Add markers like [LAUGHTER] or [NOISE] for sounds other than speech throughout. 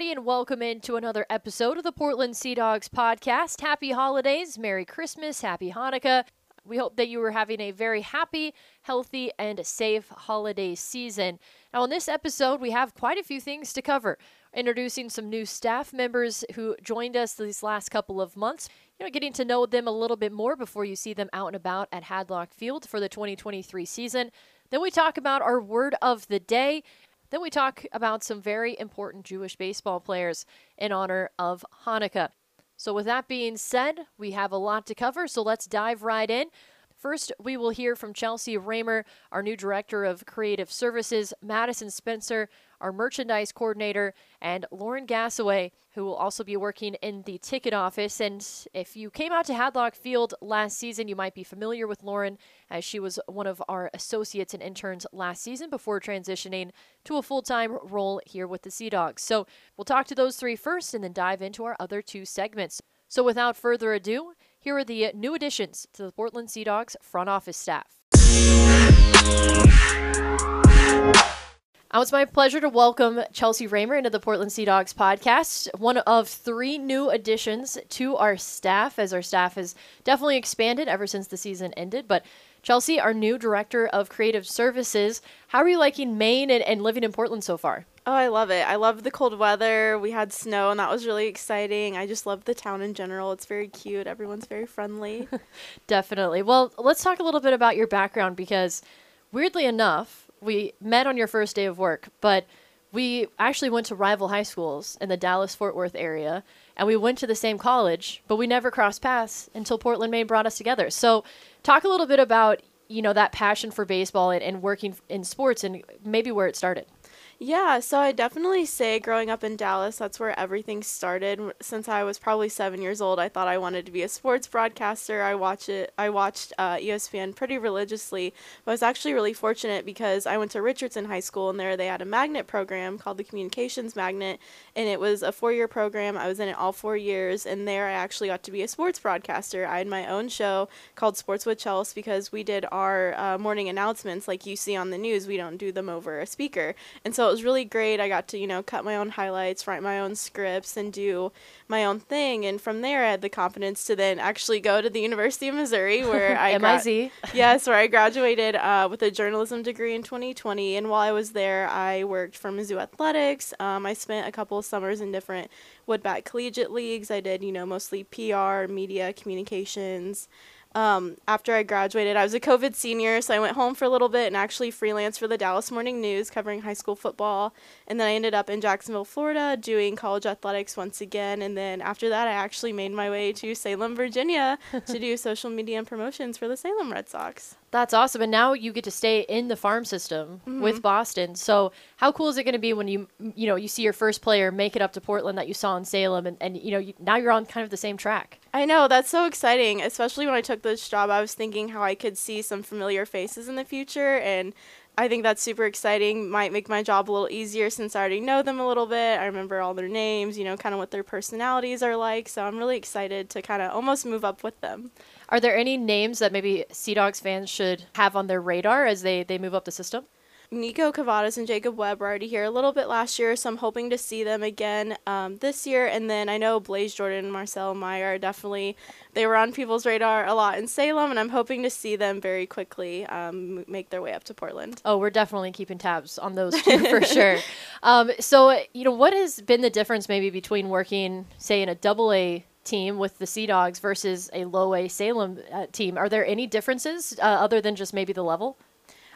everybody, and welcome into another episode of the Portland Sea Dogs podcast. Happy holidays, Merry Christmas, Happy Hanukkah. We hope that you were having a very happy, healthy, and safe holiday season. Now, in this episode, we have quite a few things to cover. Introducing some new staff members who joined us these last couple of months. You know, getting to know them a little bit more before you see them out and about at Hadlock Field for the 2023 season. Then we talk about our word of the day. Then we talk about some very important Jewish baseball players in honor of Hanukkah. So, with that being said, we have a lot to cover, so let's dive right in. First, we will hear from Chelsea Raymer, our new Director of Creative Services, Madison Spencer, our Merchandise Coordinator, and Lauren Gassaway, who will also be working in the ticket office. And if you came out to Hadlock Field last season, you might be familiar with Lauren, as she was one of our associates and interns last season before transitioning to a full time role here with the Sea Dogs. So we'll talk to those three first and then dive into our other two segments. So without further ado, here are the uh, new additions to the Portland Sea Dogs front office staff. Now it's my pleasure to welcome Chelsea Raymer into the Portland Sea Dogs podcast, one of three new additions to our staff, as our staff has definitely expanded ever since the season ended. But Chelsea, our new director of creative services, how are you liking Maine and, and living in Portland so far? Oh, I love it. I love the cold weather. We had snow, and that was really exciting. I just love the town in general. It's very cute. Everyone's very friendly. [LAUGHS] Definitely. Well, let's talk a little bit about your background because, weirdly enough, we met on your first day of work, but we actually went to rival high schools in the Dallas Fort Worth area, and we went to the same college, but we never crossed paths until Portland, Maine brought us together. So, talk a little bit about you know that passion for baseball and, and working in sports and maybe where it started. Yeah, so I definitely say growing up in Dallas, that's where everything started. Since I was probably seven years old, I thought I wanted to be a sports broadcaster. I watch it. I watched uh, ESPN pretty religiously. But I was actually really fortunate because I went to Richardson High School, and there they had a magnet program called the Communications Magnet, and it was a four-year program. I was in it all four years, and there I actually got to be a sports broadcaster. I had my own show called Sports with Chelsea because we did our uh, morning announcements like you see on the news. We don't do them over a speaker, and so it was really great. I got to, you know, cut my own highlights, write my own scripts, and do my own thing. And from there, I had the confidence to then actually go to the University of Missouri, where [LAUGHS] I MIZ. Gra- yes, where I graduated uh, with a journalism degree in 2020. And while I was there, I worked for Mizzou Athletics. Um, I spent a couple of summers in different Woodbat collegiate leagues. I did, you know, mostly PR, media, communications. Um, after I graduated, I was a COVID senior, so I went home for a little bit and actually freelanced for the Dallas Morning News covering high school football. And then I ended up in Jacksonville, Florida, doing college athletics once again. And then after that, I actually made my way to Salem, Virginia [LAUGHS] to do social media and promotions for the Salem Red Sox. That's awesome. And now you get to stay in the farm system mm-hmm. with Boston. So how cool is it going to be when you you know you see your first player make it up to Portland that you saw in Salem, and and you know you, now you're on kind of the same track. I know that's so exciting. Especially when I took this job, I was thinking how I could see some familiar faces in the future, and I think that's super exciting. Might make my job a little easier since I already know them a little bit. I remember all their names, you know, kind of what their personalities are like. So I'm really excited to kind of almost move up with them. Are there any names that maybe Sea Dogs fans should have on their radar as they, they move up the system? Niko Kavadas and Jacob Webb were already here a little bit last year, so I'm hoping to see them again um, this year. And then I know Blaze Jordan and Marcel Mayer definitely they were on people's radar a lot in Salem, and I'm hoping to see them very quickly um, make their way up to Portland. Oh, we're definitely keeping tabs on those [LAUGHS] two for sure. Um, so you know, what has been the difference maybe between working, say, in a double A team with the Sea Dogs versus a low A Salem uh, team? Are there any differences uh, other than just maybe the level?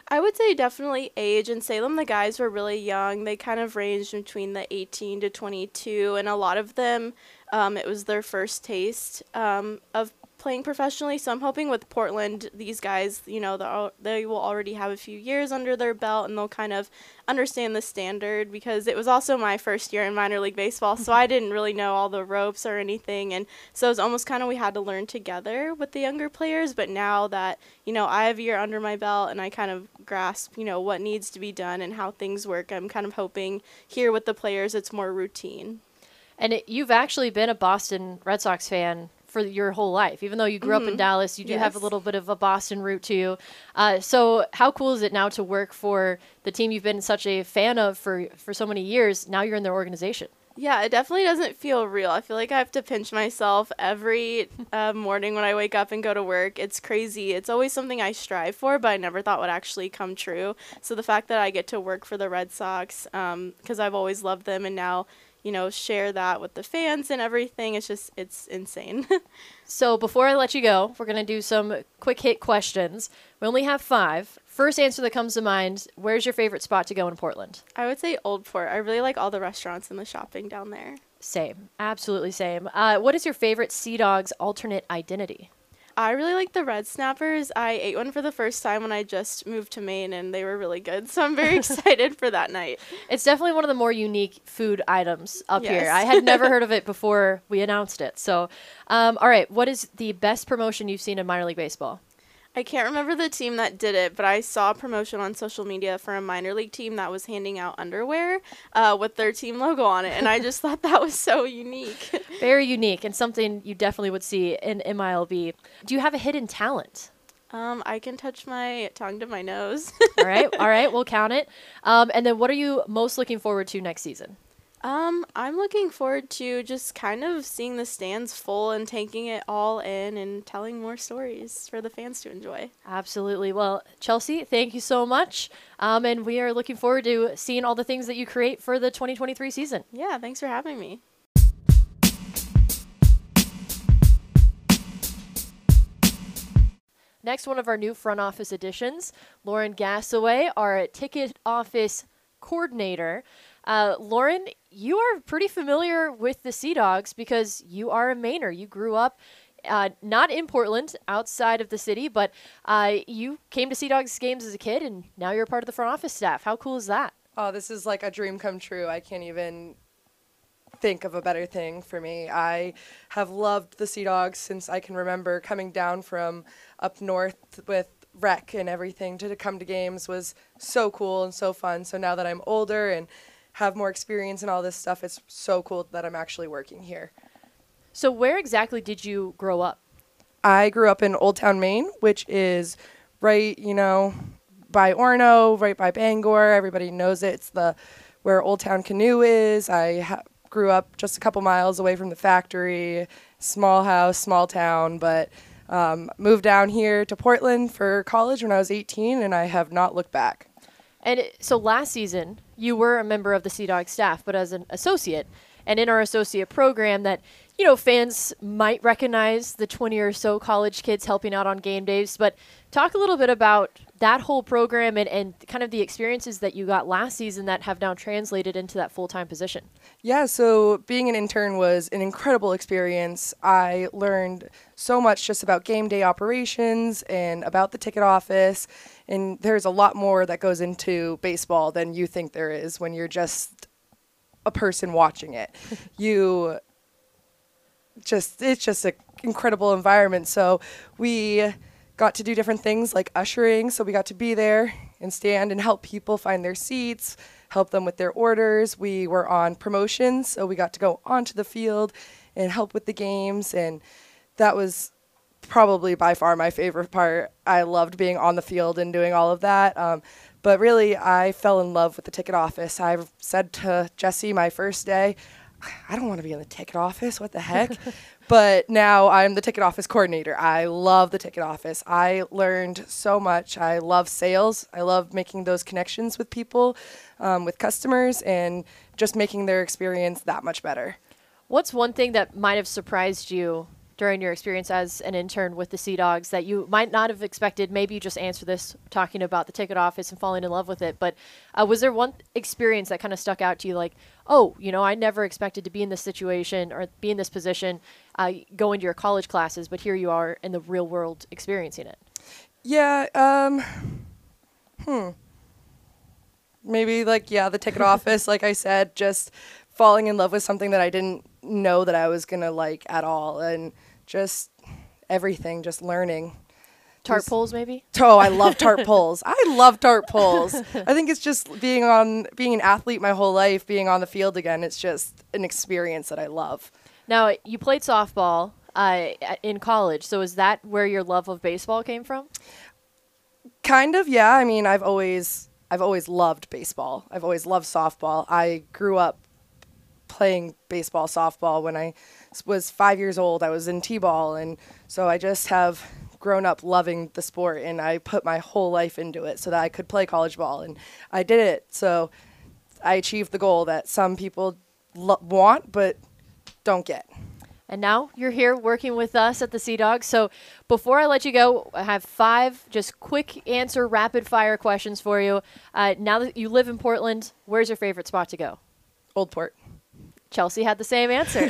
I would say definitely age. In Salem, the guys were really young. They kind of ranged between the 18 to 22, and a lot of them, um, it was their first taste um, of playing professionally. So I'm hoping with Portland, these guys, you know, they will already have a few years under their belt and they'll kind of understand the standard because it was also my first year in minor league baseball. So mm-hmm. I didn't really know all the ropes or anything. And so it was almost kind of we had to learn together with the younger players. But now that, you know, I have a year under my belt and I kind of grasp, you know, what needs to be done and how things work, I'm kind of hoping here with the players it's more routine. And it, you've actually been a Boston Red Sox fan for your whole life. Even though you grew mm-hmm. up in mm-hmm. Dallas, you do yes. have a little bit of a Boston root to you. Uh, so, how cool is it now to work for the team you've been such a fan of for for so many years? Now you're in their organization. Yeah, it definitely doesn't feel real. I feel like I have to pinch myself every uh, morning when I wake up and go to work. It's crazy. It's always something I strive for, but I never thought would actually come true. So the fact that I get to work for the Red Sox, because um, I've always loved them, and now you know share that with the fans and everything, it's just it's insane. [LAUGHS] so before I let you go, we're gonna do some quick hit questions. We only have five. First answer that comes to mind, where's your favorite spot to go in Portland? I would say Old Port. I really like all the restaurants and the shopping down there. Same. Absolutely same. Uh, what is your favorite Sea Dogs alternate identity? I really like the red snappers. I ate one for the first time when I just moved to Maine and they were really good. So I'm very [LAUGHS] excited for that night. It's definitely one of the more unique food items up yes. here. I had never heard of it [LAUGHS] before we announced it. So, um, all right, what is the best promotion you've seen in minor league baseball? I can't remember the team that did it, but I saw a promotion on social media for a minor league team that was handing out underwear uh, with their team logo on it, and I just thought that was so unique. [LAUGHS] Very unique, and something you definitely would see in MILB. Do you have a hidden talent? Um, I can touch my tongue to my nose. all right, all [LAUGHS] right, we'll count it. Um, and then, what are you most looking forward to next season? Um, I'm looking forward to just kind of seeing the stands full and taking it all in and telling more stories for the fans to enjoy. Absolutely. Well, Chelsea, thank you so much. Um, and we are looking forward to seeing all the things that you create for the 2023 season. Yeah, thanks for having me. Next, one of our new front office additions, Lauren Gassaway, our ticket office coordinator. Uh, Lauren, you are pretty familiar with the Sea Dogs because you are a Mainer. You grew up uh, not in Portland, outside of the city, but uh, you came to Sea Dogs games as a kid, and now you're part of the front office staff. How cool is that? Oh, this is like a dream come true. I can't even think of a better thing for me. I have loved the Sea Dogs since I can remember coming down from up north with rec and everything to, to come to games was so cool and so fun. So now that I'm older and have more experience in all this stuff. It's so cool that I'm actually working here. So, where exactly did you grow up? I grew up in Old Town, Maine, which is right, you know, by Orono, right by Bangor. Everybody knows it. It's the where Old Town Canoe is. I ha- grew up just a couple miles away from the factory. Small house, small town, but um, moved down here to Portland for college when I was 18, and I have not looked back. And it, so last season, you were a member of the Sea Dog staff, but as an associate. And in our associate program, that you know fans might recognize the 20 or so college kids helping out on game days. But talk a little bit about that whole program and, and kind of the experiences that you got last season that have now translated into that full time position. Yeah, so being an intern was an incredible experience. I learned so much just about game day operations and about the ticket office. And there's a lot more that goes into baseball than you think there is when you're just a person watching it. [LAUGHS] you just, it's just an incredible environment. So we got to do different things like ushering. So we got to be there and stand and help people find their seats, help them with their orders. We were on promotions, so we got to go onto the field and help with the games. And that was probably by far my favorite part. I loved being on the field and doing all of that. Um, but really, I fell in love with the ticket office. I said to Jesse my first day, I don't want to be in the ticket office. What the heck? [LAUGHS] but now I'm the ticket office coordinator. I love the ticket office. I learned so much. I love sales. I love making those connections with people, um, with customers, and just making their experience that much better. What's one thing that might have surprised you during your experience as an intern with the Sea Dogs that you might not have expected? Maybe you just answer this talking about the ticket office and falling in love with it. But uh, was there one experience that kind of stuck out to you, like, oh, you know, I never expected to be in this situation or be in this position, uh, going to your college classes, but here you are in the real world experiencing it? Yeah. Um, hmm. Maybe like yeah, the ticket [LAUGHS] office. Like I said, just falling in love with something that I didn't know that I was gonna like at all, and just everything, just learning. Tarp pulls, maybe. Oh, I love tart [LAUGHS] poles. I love tarp pulls. I think it's just being on, being an athlete my whole life, being on the field again. It's just an experience that I love. Now, you played softball uh, in college, so is that where your love of baseball came from? Kind of, yeah. I mean, I've always, I've always loved baseball. I've always loved softball. I grew up playing baseball, softball. When I was five years old, I was in t-ball, and so I just have grown up loving the sport, and I put my whole life into it so that I could play college ball, and I did it. So I achieved the goal that some people lo- want but don't get. And now you're here working with us at the Sea Dogs. So before I let you go, I have five just quick answer, rapid fire questions for you. Uh, now that you live in Portland, where's your favorite spot to go? Old Port. Chelsea had the same answer.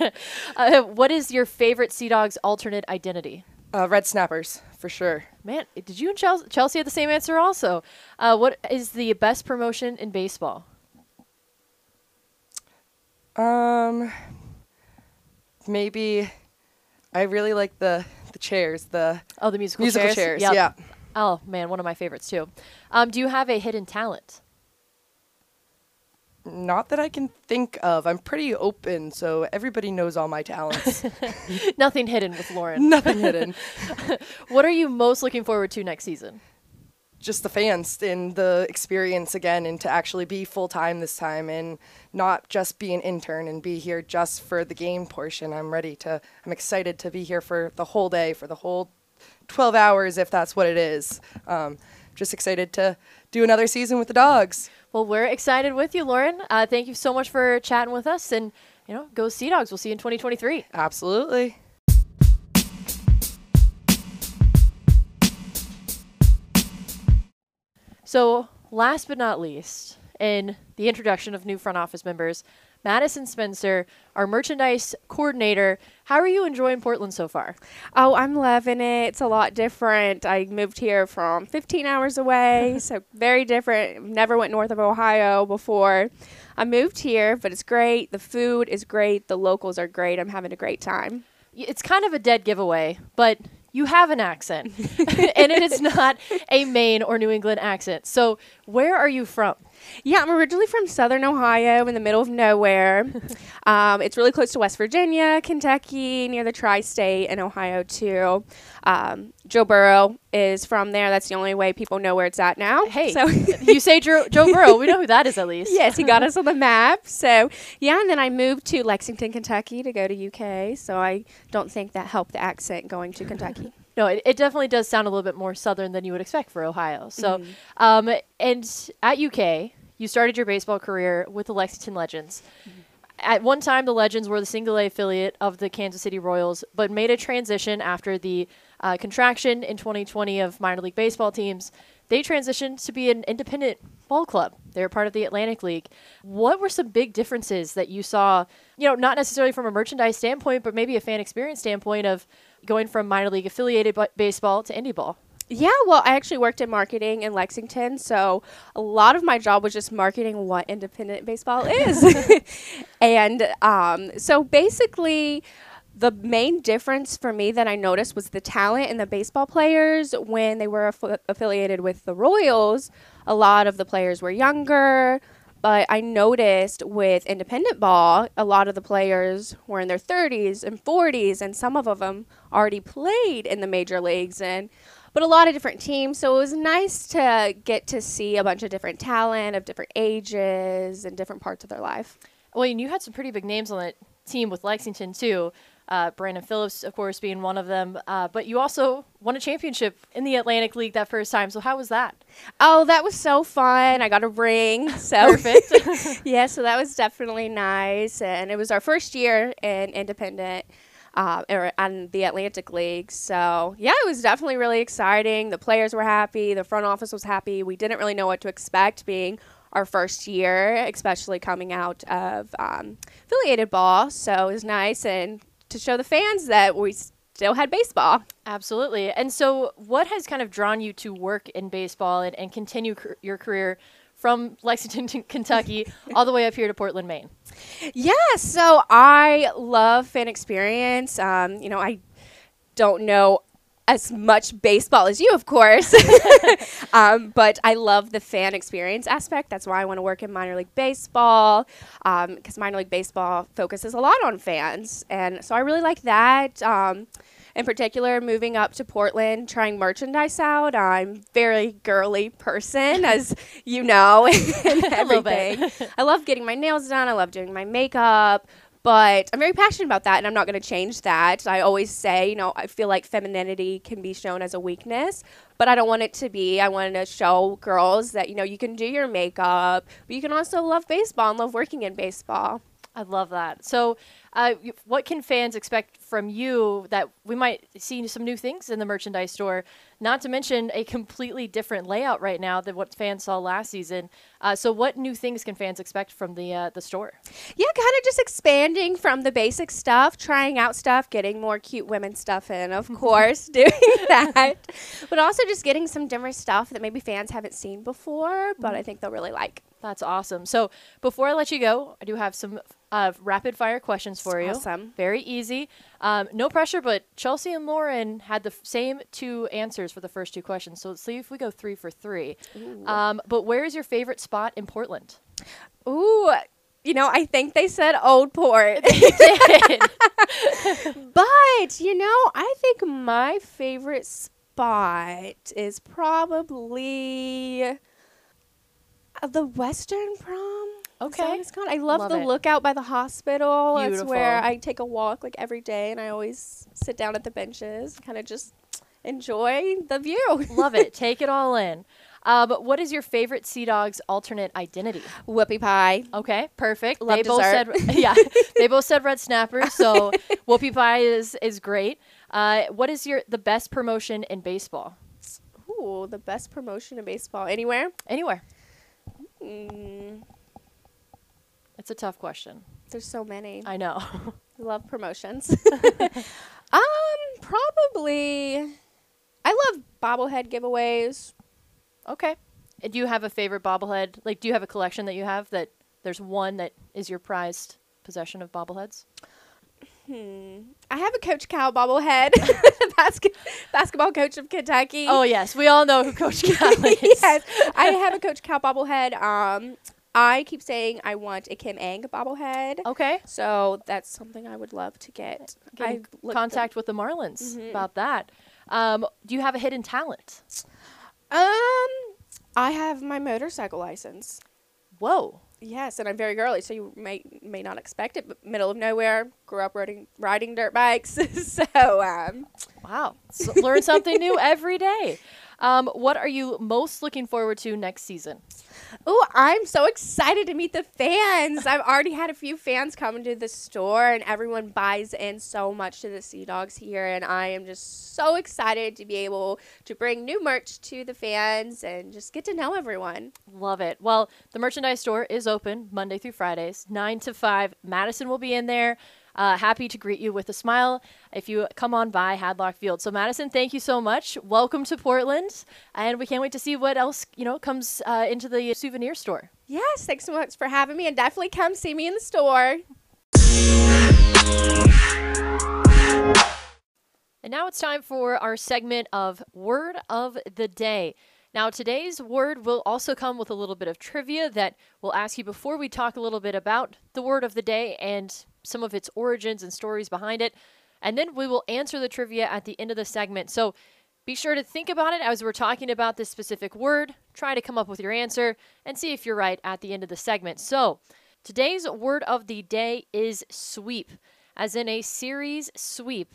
[LAUGHS] uh, what is your favorite Sea Dogs alternate identity? Uh, Red Snappers, for sure. Man, did you and Chelsea, Chelsea had the same answer also? Uh, what is the best promotion in baseball? Um, maybe I really like the the chairs, the Oh, the musical, musical chairs. chairs. Yep. Yeah. Oh man, one of my favorites too. Um, do you have a hidden talent? Not that I can think of. I'm pretty open, so everybody knows all my talents. [LAUGHS] Nothing hidden with Lauren. Nothing hidden. [LAUGHS] [LAUGHS] What are you most looking forward to next season? Just the fans and the experience again, and to actually be full time this time, and not just be an intern and be here just for the game portion. I'm ready to. I'm excited to be here for the whole day, for the whole 12 hours, if that's what it is. Um, just excited to do another season with the dogs. Well, we're excited with you, Lauren. Uh, thank you so much for chatting with us, and you know, go Sea Dogs. We'll see you in 2023. Absolutely. So, last but not least, in the introduction of new front office members, Madison Spencer, our merchandise coordinator. How are you enjoying Portland so far? Oh, I'm loving it. It's a lot different. I moved here from 15 hours away, [LAUGHS] so very different. Never went north of Ohio before. I moved here, but it's great. The food is great. The locals are great. I'm having a great time. It's kind of a dead giveaway, but you have an accent, [LAUGHS] and it is not a Maine or New England accent. So, where are you from? Yeah, I'm originally from Southern Ohio in the middle of nowhere. [LAUGHS] um, it's really close to West Virginia, Kentucky, near the tri state, and Ohio, too. Um, Joe Burrow is from there. That's the only way people know where it's at now. Hey, So. [LAUGHS] you say Joe, Joe Burrow. We know who that is at [LAUGHS] least. yes, he got us on the map. So yeah, and then I moved to Lexington, Kentucky to go to UK. So I don't think that helped the accent going to Kentucky. No, it, it definitely does sound a little bit more southern than you would expect for Ohio. So, um, and at UK, you started your baseball career with the Lexington Legends. At one time, the Legends were the single A affiliate of the Kansas City Royals, but made a transition after the uh, contraction in 2020 of minor league baseball teams. They transitioned to be an independent ball club. They were part of the Atlantic League. What were some big differences that you saw, you know, not necessarily from a merchandise standpoint, but maybe a fan experience standpoint of going from minor league affiliated b- baseball to indie ball? Yeah, well, I actually worked in marketing in Lexington, so a lot of my job was just marketing what independent baseball is. [LAUGHS] and um, so basically, the main difference for me that I noticed was the talent in the baseball players when they were aff- affiliated with the Royals. A lot of the players were younger, but I noticed with independent ball, a lot of the players were in their 30s and 40s, and some of them already played in the major leagues and but a lot of different teams. So it was nice to get to see a bunch of different talent of different ages and different parts of their life. Well, and you had some pretty big names on that team with Lexington too. Uh, Brandon Phillips, of course, being one of them. Uh, but you also won a championship in the Atlantic League that first time. So how was that? Oh, that was so fun. I got a ring. [LAUGHS] So Perfect. [LAUGHS] yeah, so that was definitely nice. And it was our first year in independent uh, on the Atlantic League. So yeah, it was definitely really exciting. The players were happy. The front office was happy. We didn't really know what to expect being our first year, especially coming out of um, affiliated ball. So it was nice and to show the fans that we still had baseball. Absolutely. And so, what has kind of drawn you to work in baseball and, and continue car- your career from Lexington, [LAUGHS] Kentucky, all the way up here to Portland, Maine? Yeah, so I love fan experience. Um, you know, I don't know as much baseball as you, of course, [LAUGHS] um, but I love the fan experience aspect. That's why I want to work in minor league baseball because minor league baseball focuses a lot on fans, and so I really like that. Um, in particular, moving up to Portland, trying merchandise out. I'm very girly person, [LAUGHS] as you know, [LAUGHS] and A little bit. everything. I love getting my nails done. I love doing my makeup. But I'm very passionate about that, and I'm not going to change that. I always say, you know, I feel like femininity can be shown as a weakness, but I don't want it to be. I want to show girls that, you know, you can do your makeup, but you can also love baseball and love working in baseball. I love that. So, uh, what can fans expect from you that we might see some new things in the merchandise store? Not to mention a completely different layout right now than what fans saw last season. Uh, so, what new things can fans expect from the uh, the store? Yeah, kind of just expanding from the basic stuff, trying out stuff, getting more cute women stuff in, of [LAUGHS] course, doing [LAUGHS] that. But also just getting some different stuff that maybe fans haven't seen before, but I think they'll really like. That's awesome. So, before I let you go, I do have some uh, rapid fire questions for you. Awesome. Very easy. Um, no pressure, but Chelsea and Lauren had the f- same two answers for the first two questions. So let's see if we go three for three. Um, but where is your favorite spot in Portland? Ooh, you know, I think they said Old Port. Did. [LAUGHS] but, you know, I think my favorite spot is probably uh, the Western Prom. Is that what Okay. I love, Love the it. lookout by the hospital. That's where I take a walk like every day and I always sit down at the benches, kind of just enjoy the view. Love it. [LAUGHS] Take it all in. Uh, but what is your favorite Sea Dogs alternate identity? Whoopie pie. Okay, perfect. Love they both said [LAUGHS] yeah. They both said red snapper, so [LAUGHS] whoopie pie is is great. Uh, what is your the best promotion in baseball? Ooh, the best promotion in baseball. Anywhere? Anywhere. Mm, It's a tough question. there's so many. I know. I [LAUGHS] love promotions. [LAUGHS] [LAUGHS] um, probably. I love bobblehead giveaways. okay. And do you have a favorite bobblehead? Like, do you have a collection that you have that there's one that is your prized possession of bobbleheads? Hmm. I have a Coach Cal bobblehead, basket, basketball coach of Kentucky. Oh yes, we all know who Coach Cal is. yes, I have a Coach Cal bobblehead. Um, I keep saying I want a Kim Ng bobblehead. Okay. So that's something I would love to get. Get I contact with the Marlins Mhm. about that. Um, do you have a hidden talent? Um, I have my motorcycle license. Whoa. Yes, and I'm very girly, so you may may not expect it. But middle of nowhere, grew up riding riding dirt bikes. [LAUGHS] so um, Wow. So learn something new [LAUGHS] every day. Um, what are you most looking forward to next season? Oh, I'm so excited to meet the fans. I've already had a few fans come into the store, and everyone buys in so much to the Sea Dogs here, and I am just so excited to be able to bring new merch to the fans and just get to know everyone. Love it. Well, the merchandise store is open Monday through Fridays, 9 to 5. Madison will be in there. Uh, happy to greet you with a smile if you come on by Hadlock Field. So, Madison, thank you so much. Welcome to Portland. And we can't wait to see what else, you know, comes uh, into the souvenir store. Yes, thanks so much for having me, and definitely come see me in the store. And now it's time for our segment of Word of the Day. Now, today's word will also come with a little bit of trivia that we'll ask you before we talk a little bit about the word of the day and some of its origins and stories behind it. And then we will answer the trivia at the end of the segment. So be sure to think about it as we're talking about this specific word. Try to come up with your answer and see if you're right at the end of the segment. So today's word of the day is sweep, as in a series sweep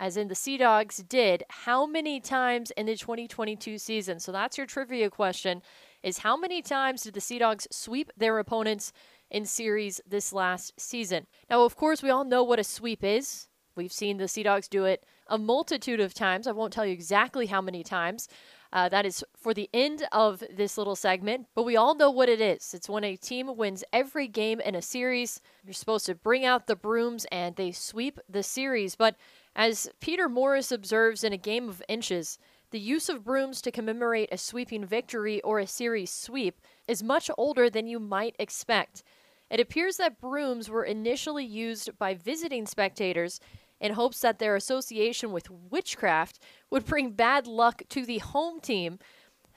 as in the Sea Dogs did, how many times in the 2022 season? So that's your trivia question is how many times did the Sea Dogs sweep their opponents in series this last season? Now, of course, we all know what a sweep is. We've seen the Sea Dogs do it a multitude of times. I won't tell you exactly how many times. Uh, that is for the end of this little segment, but we all know what it is. It's when a team wins every game in a series. You're supposed to bring out the brooms and they sweep the series. But as Peter Morris observes in A Game of Inches, the use of brooms to commemorate a sweeping victory or a series sweep is much older than you might expect. It appears that brooms were initially used by visiting spectators in hopes that their association with witchcraft would bring bad luck to the home team.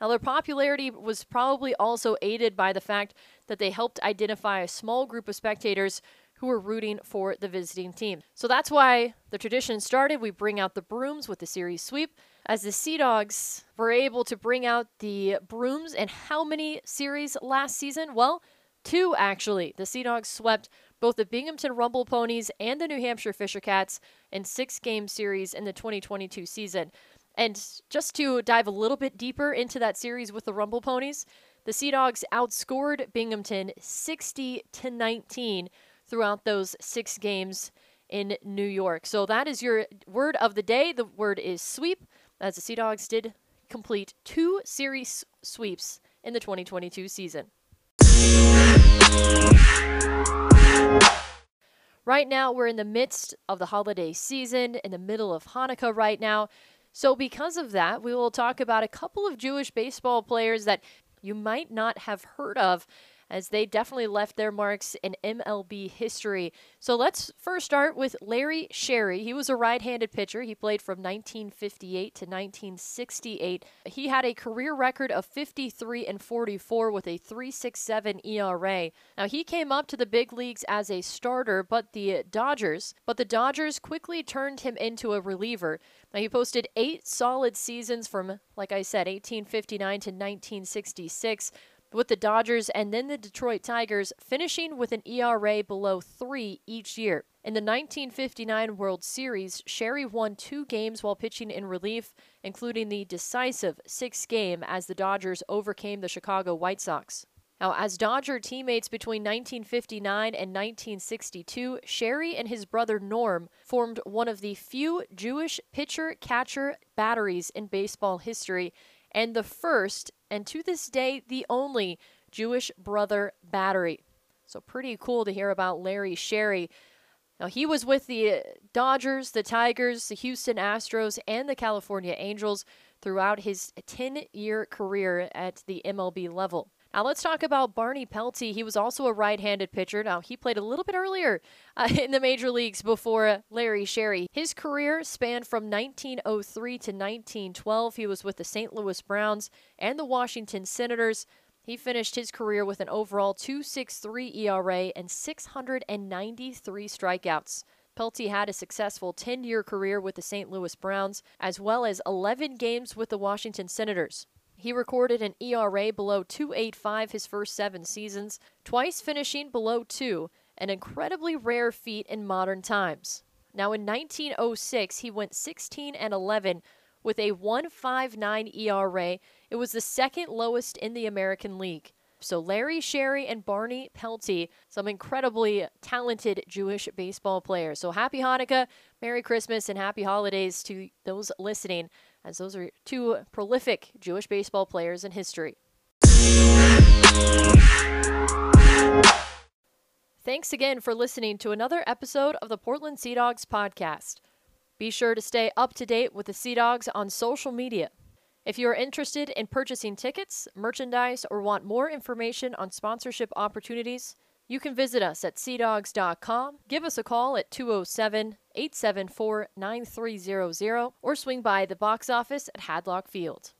Now, their popularity was probably also aided by the fact that they helped identify a small group of spectators who were rooting for the visiting team. So that's why the tradition started. We bring out the brooms with the series sweep. As the Sea Dogs were able to bring out the brooms in how many series last season? Well, two actually. The Sea Dogs swept both the Binghamton Rumble Ponies and the New Hampshire Fisher Cats in six game series in the 2022 season. And just to dive a little bit deeper into that series with the Rumble Ponies, the Sea Dogs outscored Binghamton 60 to 19 throughout those six games in New York. So that is your word of the day. The word is sweep, as the Sea Dogs did complete two series sweeps in the 2022 season. Right now, we're in the midst of the holiday season, in the middle of Hanukkah right now. So, because of that, we will talk about a couple of Jewish baseball players that you might not have heard of as they definitely left their marks in MLB history. So let's first start with Larry Sherry. He was a right handed pitcher. He played from 1958 to 1968. He had a career record of 53 and 44 with a 3.67 ERA. Now he came up to the big leagues as a starter, but the Dodgers, but the Dodgers quickly turned him into a reliever. Now he posted 8 solid seasons from like I said 1859 to 1966 with the Dodgers and then the Detroit Tigers, finishing with an ERA below 3 each year. In the 1959 World Series, Sherry won two games while pitching in relief, including the decisive sixth game as the Dodgers overcame the Chicago White Sox. Now, as Dodger teammates between 1959 and 1962, Sherry and his brother Norm formed one of the few Jewish pitcher catcher batteries in baseball history and the first, and to this day, the only Jewish brother battery. So, pretty cool to hear about Larry Sherry. Now, he was with the uh, Dodgers, the Tigers, the Houston Astros, and the California Angels throughout his 10 year career at the MLB level. Now let's talk about Barney Pelty. He was also a right-handed pitcher. Now he played a little bit earlier [LAUGHS] uh, in the major leagues before Larry Sherry. His career spanned from 1903 to 1912. He was with the St. Louis Browns and the Washington Senators. He finished his career with an overall 2.63 ERA and 693 strikeouts. Pelty had a successful 10 year career with the St. Louis Browns, as well as 11 games with the Washington Senators. He recorded an ERA below 2.85 his first seven seasons, twice finishing below 2, an incredibly rare feat in modern times. Now in 1906, he went 16 and 11 with a 1.59 ERA. It was the second lowest in the American League. So Larry Sherry and Barney Pelty, some incredibly talented Jewish baseball players. So happy Hanukkah, Merry Christmas, and happy holidays to those listening as those are two prolific Jewish baseball players in history. Thanks again for listening to another episode of the Portland Sea Dogs podcast. Be sure to stay up to date with the Sea Dogs on social media. If you are interested in purchasing tickets, merchandise, or want more information on sponsorship opportunities, you can visit us at seadogs.com, give us a call at 207 874 9300, or swing by the box office at Hadlock Field.